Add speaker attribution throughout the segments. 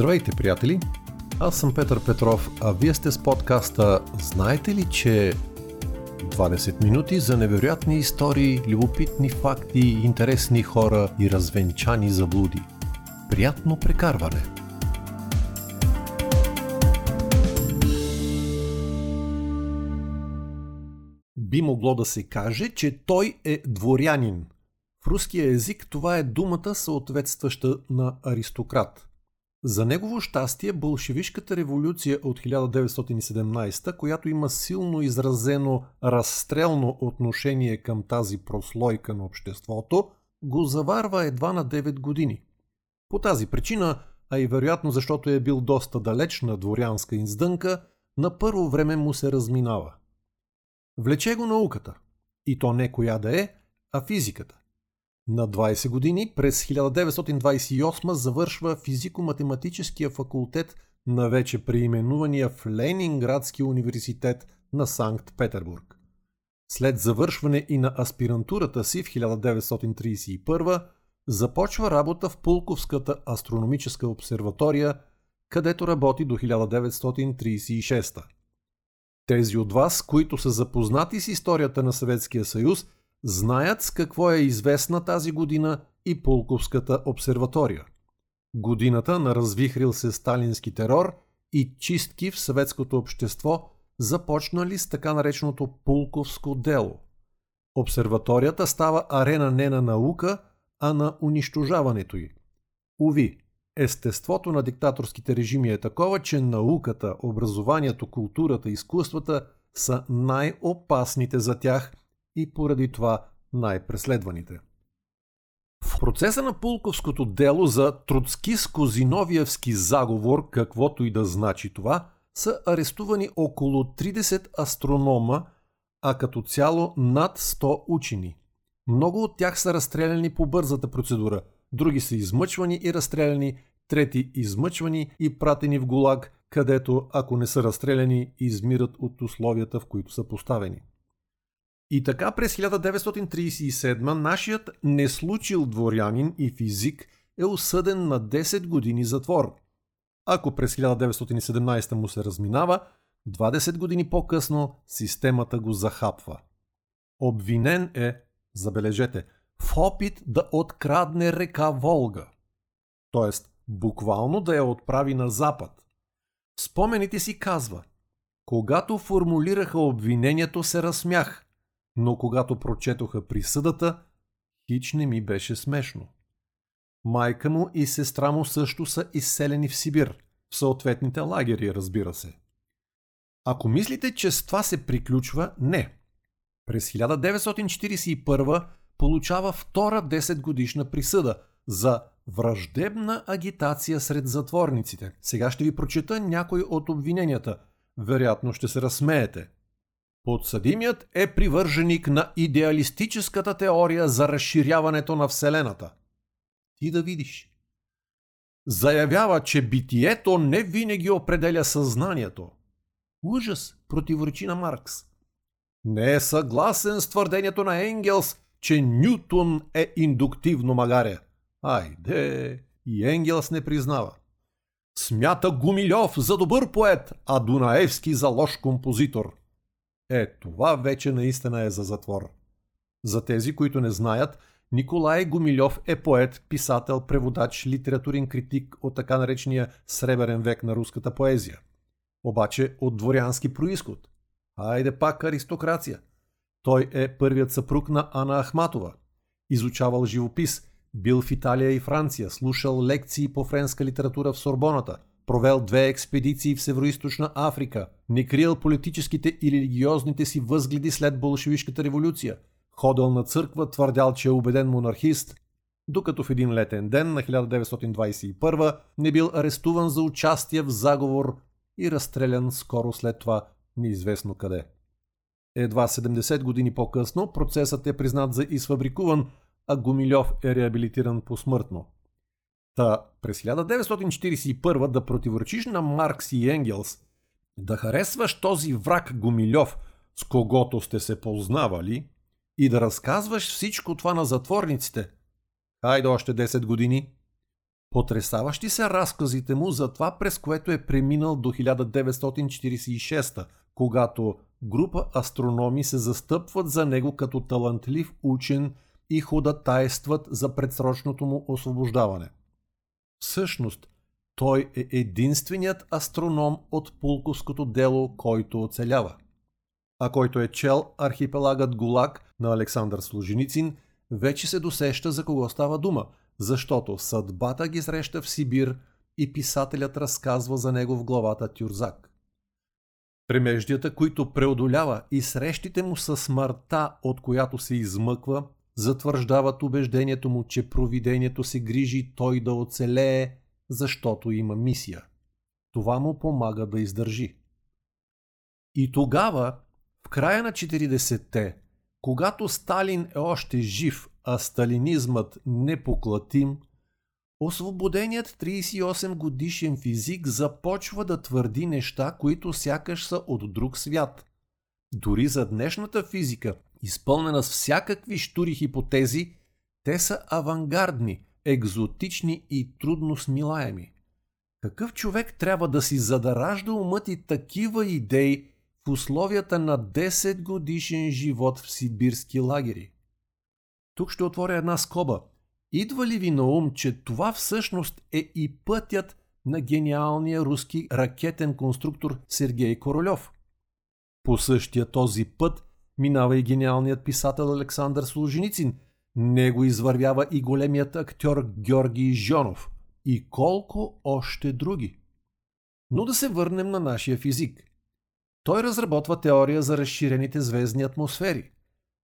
Speaker 1: Здравейте, приятели! Аз съм Петър Петров, а вие сте с подкаста Знаете ли, че 20 минути за невероятни истории, любопитни факти, интересни хора и развенчани заблуди. Приятно прекарване! Би могло да се каже, че той е дворянин. В руския език това е думата съответстваща на аристократ – за негово щастие, болшевишката революция от 1917, която има силно изразено разстрелно отношение към тази прослойка на обществото, го заварва едва на 9 години. По тази причина, а и вероятно защото е бил доста далеч на дворянска издънка, на първо време му се разминава. Влече го науката. И то не коя да е, а физиката. На 20 години през 1928 завършва физико-математическия факултет на вече преименувания в Ленинградски университет на Санкт-Петербург. След завършване и на аспирантурата си в 1931 започва работа в Пулковската астрономическа обсерватория, където работи до 1936. Тези от вас, които са запознати с историята на Съветския съюз – знаят с какво е известна тази година и Пулковската обсерватория. Годината на развихрил се сталински терор и чистки в съветското общество започнали с така нареченото Пулковско дело. Обсерваторията става арена не на наука, а на унищожаването й. Уви, естеството на диктаторските режими е такова, че науката, образованието, културата, изкуствата са най-опасните за тях и поради това най-преследваните. В процеса на Пулковското дело за троцкиско-зиновиевски заговор, каквото и да значи това, са арестувани около 30 астронома, а като цяло над 100 учени. Много от тях са разстреляни по бързата процедура, други са измъчвани и разстреляни, трети измъчвани и пратени в ГУЛАГ, където, ако не са разстреляни, измират от условията, в които са поставени. И така през 1937 нашият неслучил дворянин и физик е осъден на 10 години затвор. Ако през 1917 му се разминава, 20 години по-късно системата го захапва. Обвинен е, забележете, в опит да открадне река Волга. Тоест, буквално да я отправи на запад. Спомените си казва, когато формулираха обвинението се разсмях – но когато прочетоха присъдата, хич не ми беше смешно. Майка му и сестра му също са изселени в Сибир, в съответните лагери, разбира се. Ако мислите, че с това се приключва, не. През 1941 получава втора 10 годишна присъда за враждебна агитация сред затворниците. Сега ще ви прочета някой от обвиненията. Вероятно ще се разсмеете – Подсъдимият е привърженик на идеалистическата теория за разширяването на Вселената. Ти да видиш. Заявява, че битието не винаги определя съзнанието. Ужас противоречи на Маркс. Не е съгласен с твърдението на Енгелс, че Нютон е индуктивно магаре. Айде, и Енгелс не признава. Смята Гумилев за добър поет, а Дунаевски за лош композитор – е, това вече наистина е за затвор. За тези, които не знаят, Николай Гумилев е поет, писател, преводач, литературен критик от така наречения сребърен век на руската поезия. Обаче от дворянски происход. Айде пак аристокрация. Той е първият съпруг на Ана Ахматова. Изучавал живопис, бил в Италия и Франция, слушал лекции по френска литература в Сорбоната – провел две експедиции в Североизточна Африка, не криел политическите и религиозните си възгледи след болшевишката революция, ходил на църква, твърдял, че е убеден монархист, докато в един летен ден на 1921 не бил арестуван за участие в заговор и разстрелян скоро след това неизвестно къде. Едва 70 години по-късно процесът е признат за изфабрикуван, а Гумилев е реабилитиран посмъртно. Та през 1941 да противоречиш на Маркс и Енгелс, да харесваш този враг Гумилев, с когото сте се познавали, и да разказваш всичко това на затворниците. Хайде още 10 години. Потресаващи са разказите му за това, през което е преминал до 1946, когато група астрономи се застъпват за него като талантлив учен и ходатайстват за предсрочното му освобождаване. Всъщност, той е единственият астроном от пулковското дело, който оцелява. А който е чел архипелагът Гулак на Александър Служеницин, вече се досеща за кого става дума, защото съдбата ги среща в Сибир и писателят разказва за него в главата Тюрзак. Премеждията, които преодолява и срещите му с смъртта, от която се измъква, затвърждават убеждението му, че провидението се грижи той да оцелее, защото има мисия. Това му помага да издържи. И тогава, в края на 40-те, когато Сталин е още жив, а сталинизмът непоклатим, освободеният 38 годишен физик започва да твърди неща, които сякаш са от друг свят. Дори за днешната физика, изпълнена с всякакви штури хипотези, те са авангардни, екзотични и трудно смилаеми. Какъв човек трябва да си задаражда умът и такива идеи в условията на 10 годишен живот в сибирски лагери? Тук ще отворя една скоба. Идва ли ви на ум, че това всъщност е и пътят на гениалния руски ракетен конструктор Сергей Королев? По същия този път минава и гениалният писател Александър Служеницин. Него извървява и големият актьор Георги Жонов. И колко още други. Но да се върнем на нашия физик. Той разработва теория за разширените звездни атмосфери.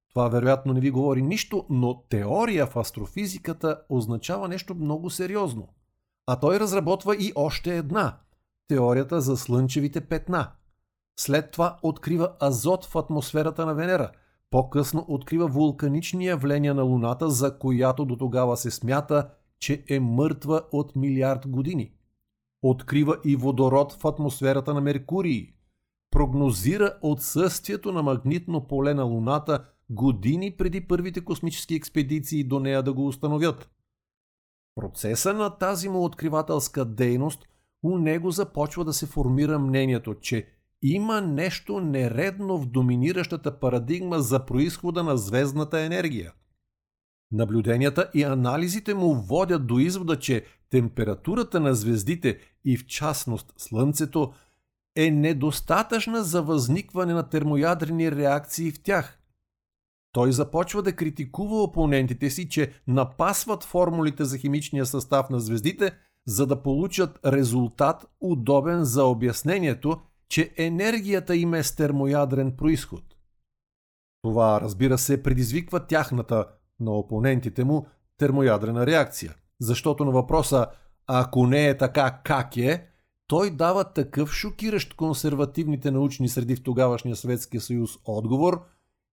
Speaker 1: Това вероятно не ви говори нищо, но теория в астрофизиката означава нещо много сериозно. А той разработва и още една – теорията за слънчевите петна – след това открива азот в атмосферата на Венера. По-късно открива вулканични явления на Луната, за която до тогава се смята, че е мъртва от милиард години. Открива и водород в атмосферата на Меркурий. Прогнозира отсъствието на магнитно поле на Луната години преди първите космически експедиции до нея да го установят. Процеса на тази му откривателска дейност у него започва да се формира мнението, че има нещо нередно в доминиращата парадигма за происхода на звездната енергия. Наблюденията и анализите му водят до извода, че температурата на звездите и в частност Слънцето е недостатъчна за възникване на термоядрени реакции в тях. Той започва да критикува опонентите си, че напасват формулите за химичния състав на звездите, за да получат резултат удобен за обяснението че енергията им е с термоядрен происход. Това, разбира се, предизвиква тяхната, на опонентите му, термоядрена реакция. Защото на въпроса «Ако не е така, как е?», той дава такъв шокиращ консервативните научни среди в тогавашния Съветския съюз отговор,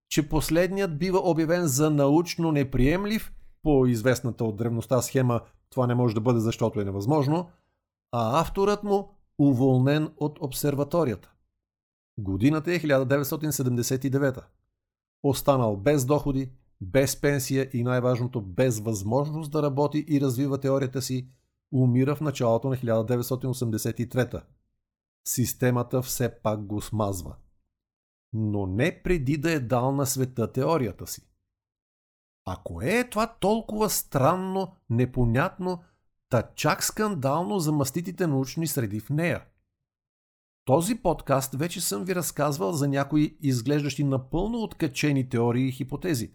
Speaker 1: че последният бива обявен за научно неприемлив по известната от древността схема това не може да бъде, защото е невъзможно, а авторът му уволнен от обсерваторията. Годината е 1979. Останал без доходи, без пенсия и най-важното без възможност да работи и развива теорията си, умира в началото на 1983. Системата все пак го смазва. Но не преди да е дал на света теорията си. А кое е това толкова странно, непонятно Та чак скандално за маститите научни среди в нея. Този подкаст вече съм ви разказвал за някои изглеждащи напълно откачени теории и хипотези.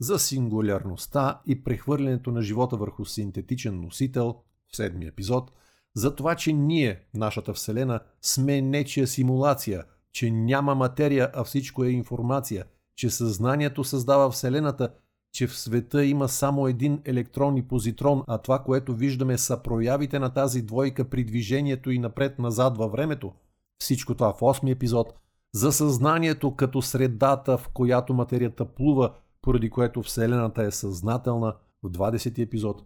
Speaker 1: За сингулярността и прехвърлянето на живота върху синтетичен носител в седми епизод, за това, че ние, нашата Вселена, сме нечия симулация, че няма материя, а всичко е информация, че съзнанието създава Вселената че в света има само един електрон и позитрон, а това, което виждаме са проявите на тази двойка при движението и напред-назад във времето. Всичко това в 8 епизод. За съзнанието като средата, в която материята плува, поради което Вселената е съзнателна в 20 епизод.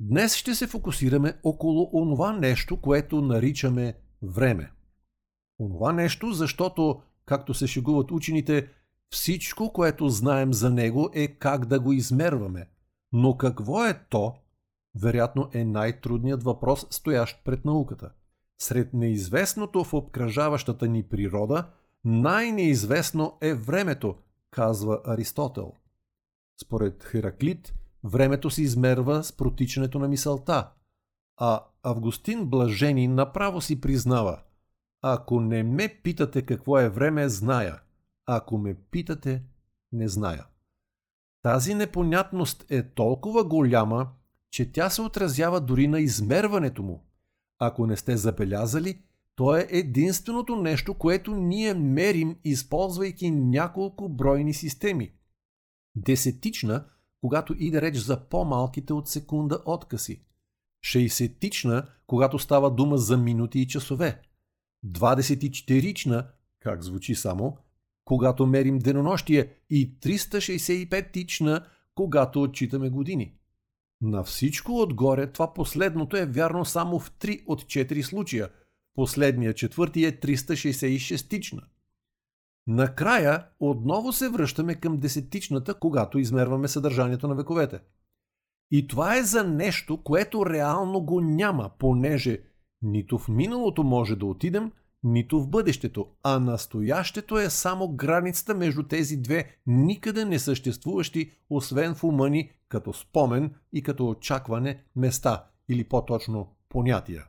Speaker 1: Днес ще се фокусираме около онова нещо, което наричаме време. Онова нещо, защото, както се шегуват учените, всичко, което знаем за него е как да го измерваме. Но какво е то? вероятно е най-трудният въпрос, стоящ пред науката. Сред неизвестното в обкръжаващата ни природа, най-неизвестно е времето, казва Аристотел. Според Хераклит, времето се измерва с протичането на мисълта, а Августин Блажени направо си признава Ако не ме питате какво е време, зная. Ако ме питате, не зная. Тази непонятност е толкова голяма, че тя се отразява дори на измерването му. Ако не сте забелязали, то е единственото нещо, което ние мерим, използвайки няколко бройни системи. Десетична, когато иде реч за по-малките от секунда откъси. Шейсетична, когато става дума за минути и часове. 24-чна, как звучи само, когато мерим денонощие и 365-тична, когато отчитаме години. На всичко отгоре това последното е вярно само в 3 от 4 случая. Последния четвърти е 366-тична. Накрая отново се връщаме към десетичната, когато измерваме съдържанието на вековете. И това е за нещо, което реално го няма, понеже нито в миналото може да отидем, нито в бъдещето, а настоящето е само границата между тези две никъде не съществуващи, освен в ума ни, като спомен и като очакване места, или по-точно понятия.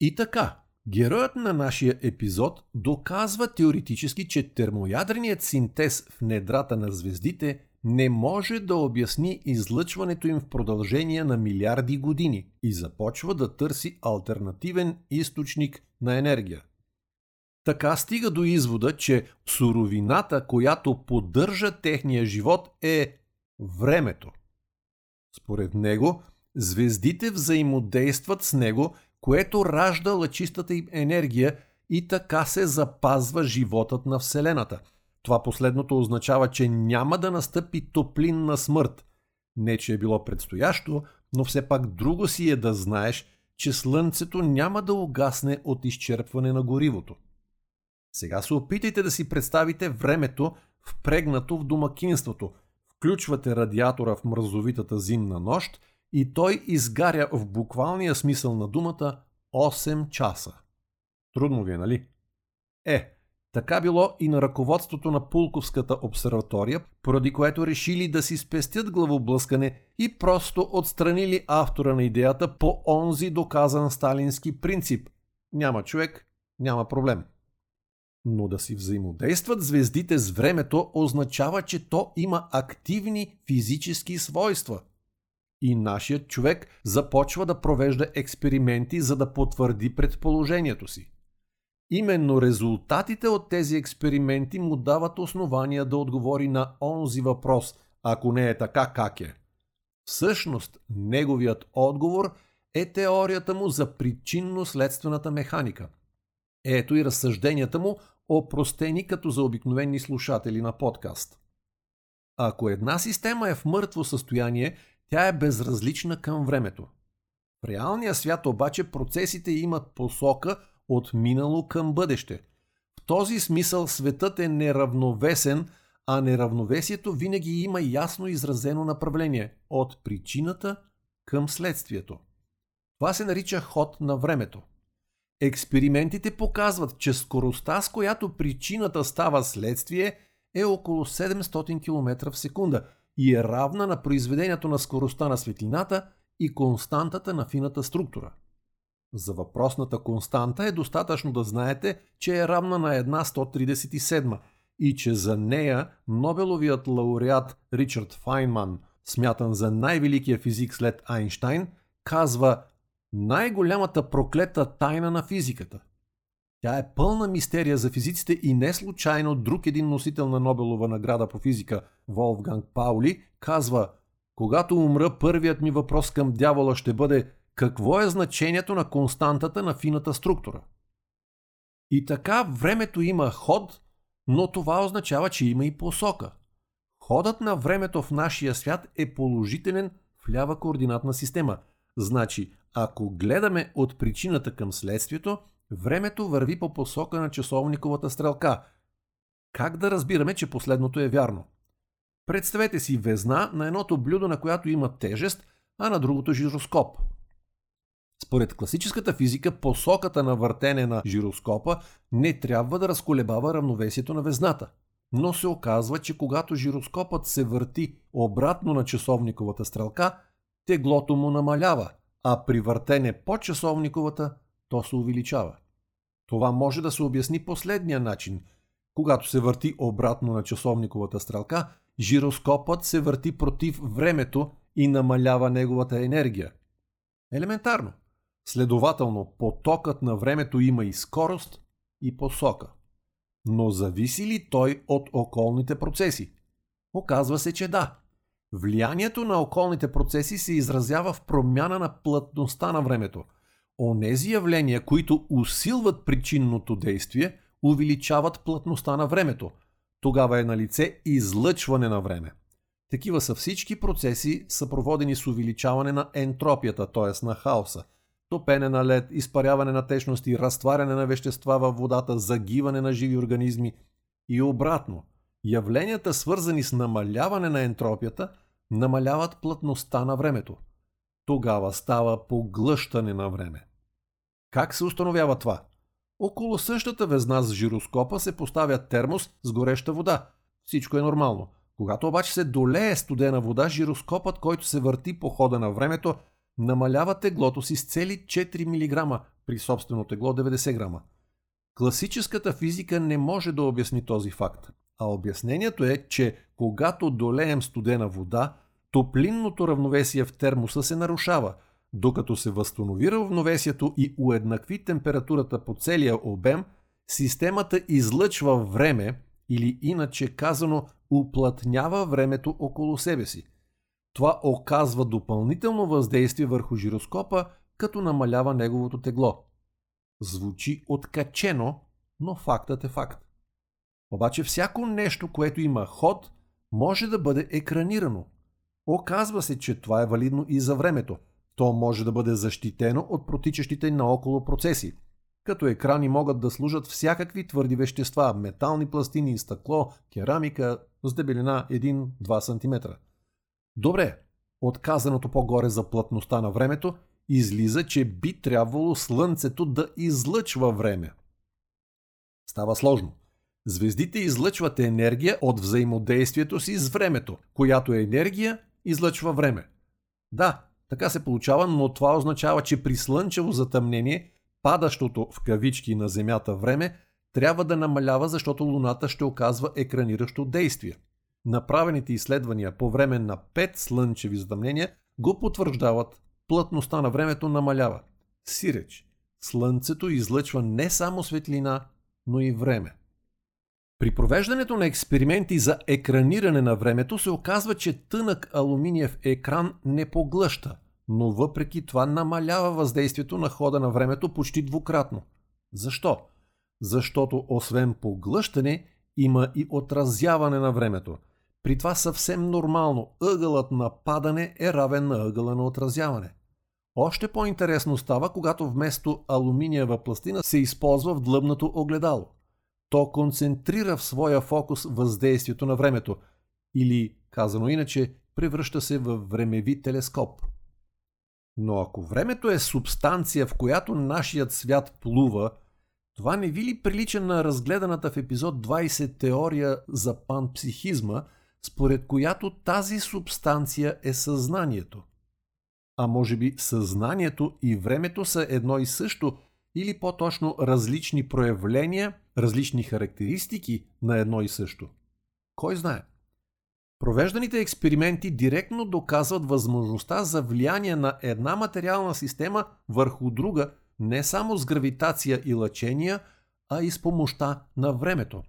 Speaker 1: И така, героят на нашия епизод доказва теоретически, че термоядреният синтез в недрата на звездите не може да обясни излъчването им в продължение на милиарди години и започва да търси альтернативен източник на енергия. Така стига до извода, че суровината, която поддържа техния живот е времето. Според него, звездите взаимодействат с него, което ражда лъчистата им енергия и така се запазва животът на Вселената – това последното означава, че няма да настъпи топлинна смърт. Не, че е било предстоящо, но все пак друго си е да знаеш, че Слънцето няма да угасне от изчерпване на горивото. Сега се опитайте да си представите времето впрегнато в домакинството. Включвате радиатора в мразовитата зимна нощ и той изгаря в буквалния смисъл на думата 8 часа. Трудно ви е, нали? Е, така било и на ръководството на Пулковската обсерватория, поради което решили да си спестят главоблъскане и просто отстранили автора на идеята по онзи доказан сталински принцип. Няма човек, няма проблем. Но да си взаимодействат звездите с времето означава, че то има активни физически свойства. И нашият човек започва да провежда експерименти, за да потвърди предположението си. Именно резултатите от тези експерименти му дават основания да отговори на онзи въпрос, ако не е така как е. Всъщност, неговият отговор е теорията му за причинно-следствената механика. Ето и разсъжденията му, опростени като за обикновени слушатели на подкаст. Ако една система е в мъртво състояние, тя е безразлична към времето. В реалния свят обаче процесите имат посока – от минало към бъдеще. В този смисъл светът е неравновесен, а неравновесието винаги има ясно изразено направление от причината към следствието. Това се нарича ход на времето. Експериментите показват, че скоростта, с която причината става следствие, е около 700 км в секунда и е равна на произведението на скоростта на светлината и константата на фината структура. За въпросната константа е достатъчно да знаете, че е равна на една 137 и че за нея Нобеловият лауреат Ричард Файнман, смятан за най-великия физик след Айнштайн, казва най-голямата проклета тайна на физиката. Тя е пълна мистерия за физиците и не случайно друг един носител на Нобелова награда по физика, Волфганг Паули, казва Когато умра, първият ми въпрос към дявола ще бъде какво е значението на константата на фината структура. И така времето има ход, но това означава, че има и посока. Ходът на времето в нашия свят е положителен в лява координатна система. Значи, ако гледаме от причината към следствието, времето върви по посока на часовниковата стрелка. Как да разбираме, че последното е вярно? Представете си везна на едното блюдо, на която има тежест – а на другото жироскоп. Според класическата физика, посоката на въртене на жироскопа не трябва да разколебава равновесието на везната. Но се оказва, че когато жироскопът се върти обратно на часовниковата стрелка, теглото му намалява, а при въртене по часовниковата то се увеличава. Това може да се обясни последния начин. Когато се върти обратно на часовниковата стрелка, жироскопът се върти против времето и намалява неговата енергия. Елементарно. Следователно, потокът на времето има и скорост, и посока. Но зависи ли той от околните процеси? Оказва се, че да. Влиянието на околните процеси се изразява в промяна на плътността на времето. Онези явления, които усилват причинното действие, увеличават плътността на времето. Тогава е на лице излъчване на време. Такива са всички процеси, съпроводени с увеличаване на ентропията, т.е. на хаоса. Топене на лед, изпаряване на течности, разтваряне на вещества във водата, загиване на живи организми и обратно. Явленията, свързани с намаляване на ентропията, намаляват плътността на времето. Тогава става поглъщане на време. Как се установява това? Около същата везна с жироскопа се поставя термос с гореща вода. Всичко е нормално. Когато обаче се долее студена вода, жироскопът, който се върти по хода на времето, намалява теглото си с цели 4 мг при собствено тегло 90 грама. Класическата физика не може да обясни този факт, а обяснението е, че когато долеем студена вода, топлинното равновесие в термоса се нарушава, докато се възстанови равновесието и уеднакви температурата по целия обем, системата излъчва време или иначе казано уплътнява времето около себе си. Това оказва допълнително въздействие върху жироскопа, като намалява неговото тегло. Звучи откачено, но фактът е факт. Обаче всяко нещо, което има ход, може да бъде екранирано. Оказва се, че това е валидно и за времето. То може да бъде защитено от протичащите наоколо процеси. Като екрани могат да служат всякакви твърди вещества, метални пластини, стъкло, керамика с дебелина 1-2 см. Добре, отказаното по-горе за плътността на времето, излиза, че би трябвало Слънцето да излъчва време. Става сложно. Звездите излъчват енергия от взаимодействието си с времето, която е енергия излъчва време. Да, така се получава, но това означава, че при слънчево затъмнение падащото в кавички на Земята време трябва да намалява, защото Луната ще оказва екраниращо действие. Направените изследвания по време на 5 слънчеви затъмнения го потвърждават. Плътността на времето намалява. Сиреч, Слънцето излъчва не само светлина, но и време. При провеждането на експерименти за екраниране на времето се оказва, че тънък алуминиев екран не поглъща, но въпреки това намалява въздействието на хода на времето почти двукратно. Защо? Защото освен поглъщане, има и отразяване на времето. При това съвсем нормално ъгълът на падане е равен на ъгъла на отразяване. Още по-интересно става, когато вместо алуминиева пластина се използва в длъбното огледало. То концентрира в своя фокус въздействието на времето или, казано иначе, превръща се в времеви телескоп. Но ако времето е субстанция, в която нашият свят плува, това не ви ли прилича на разгледаната в епизод 20 теория за панпсихизма, според която тази субстанция е съзнанието? А може би съзнанието и времето са едно и също, или по-точно различни проявления, различни характеристики на едно и също? Кой знае? Провежданите експерименти директно доказват възможността за влияние на една материална система върху друга не само с гравитация и лъчения, а и с помощта на времето.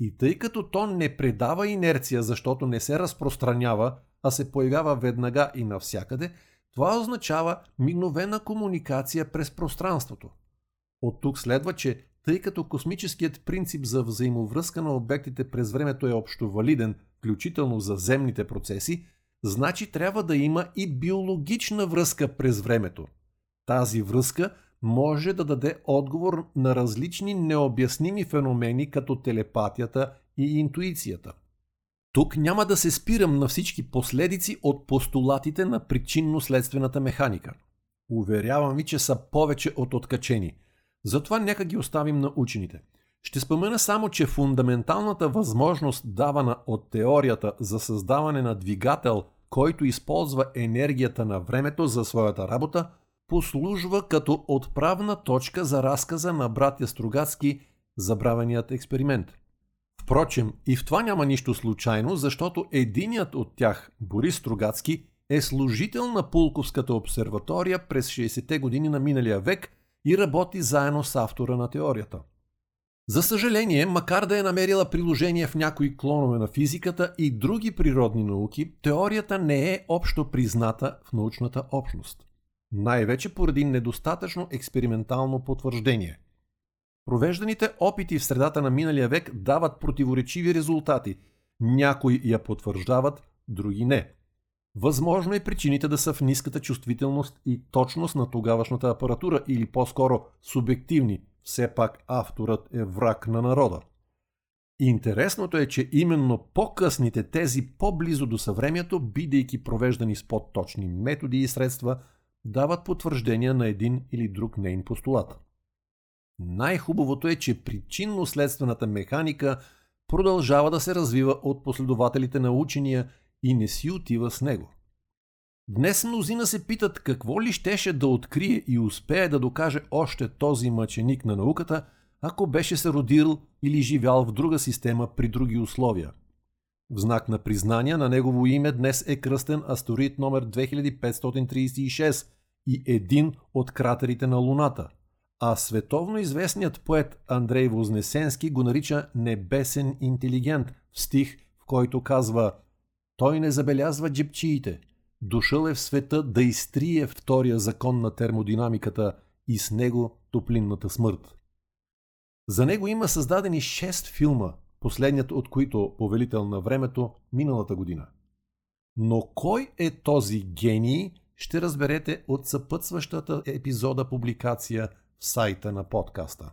Speaker 1: И тъй като то не предава инерция, защото не се разпространява, а се появява веднага и навсякъде, това означава мигновена комуникация през пространството. От тук следва, че тъй като космическият принцип за взаимовръзка на обектите през времето е общо валиден, включително за земните процеси, значи трябва да има и биологична връзка през времето. Тази връзка може да даде отговор на различни необясними феномени като телепатията и интуицията. Тук няма да се спирам на всички последици от постулатите на причинно-следствената механика. Уверявам ви, че са повече от откачени. Затова нека ги оставим на учените. Ще спомена само, че фундаменталната възможност давана от теорията за създаване на двигател, който използва енергията на времето за своята работа, послужва като отправна точка за разказа на братя Стругацки «Забравеният експеримент». Впрочем, и в това няма нищо случайно, защото единият от тях, Борис Стругацки, е служител на Пулковската обсерватория през 60-те години на миналия век и работи заедно с автора на теорията. За съжаление, макар да е намерила приложение в някои клонове на физиката и други природни науки, теорията не е общо призната в научната общност. Най-вече поради недостатъчно експериментално потвърждение – Провежданите опити в средата на миналия век дават противоречиви резултати. Някои я потвърждават, други не. Възможно е причините да са в ниската чувствителност и точност на тогавашната апаратура или по-скоро субективни. Все пак авторът е враг на народа. Интересното е, че именно по-късните тези по-близо до съвремието, бидейки провеждани с по-точни методи и средства, дават потвърждения на един или друг нейн постулат. Най-хубавото е, че причинно-следствената механика продължава да се развива от последователите на учения и не си отива с него. Днес мнозина се питат какво ли щеше да открие и успее да докаже още този мъченик на науката, ако беше се родил или живял в друга система при други условия. В знак на признание на негово име днес е кръстен астероид номер 2536 и един от кратерите на Луната – а световно известният поет Андрей Вознесенски го нарича небесен интелигент в стих, в който казва «Той не забелязва джепчиите, дошъл е в света да изтрие втория закон на термодинамиката и с него топлинната смърт». За него има създадени 6 филма, последният от които Повелител на времето миналата година. Но кой е този гений, ще разберете от съпътстващата епизода публикация – сайта на подкаста.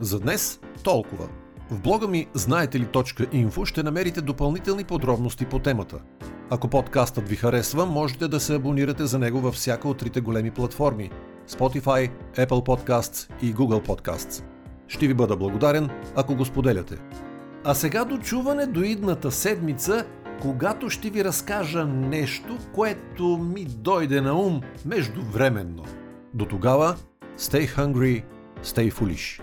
Speaker 1: За днес толкова. В блога ми знаете ли .info ще намерите допълнителни подробности по темата. Ако подкастът ви харесва, можете да се абонирате за него във всяка от трите големи платформи Spotify, Apple Podcasts и Google Podcasts. Ще ви бъда благодарен, ако го споделяте. А сега до чуване до идната седмица, когато ще ви разкажа нещо, което ми дойде на ум междувременно. До тогава, stay hungry, stay foolish.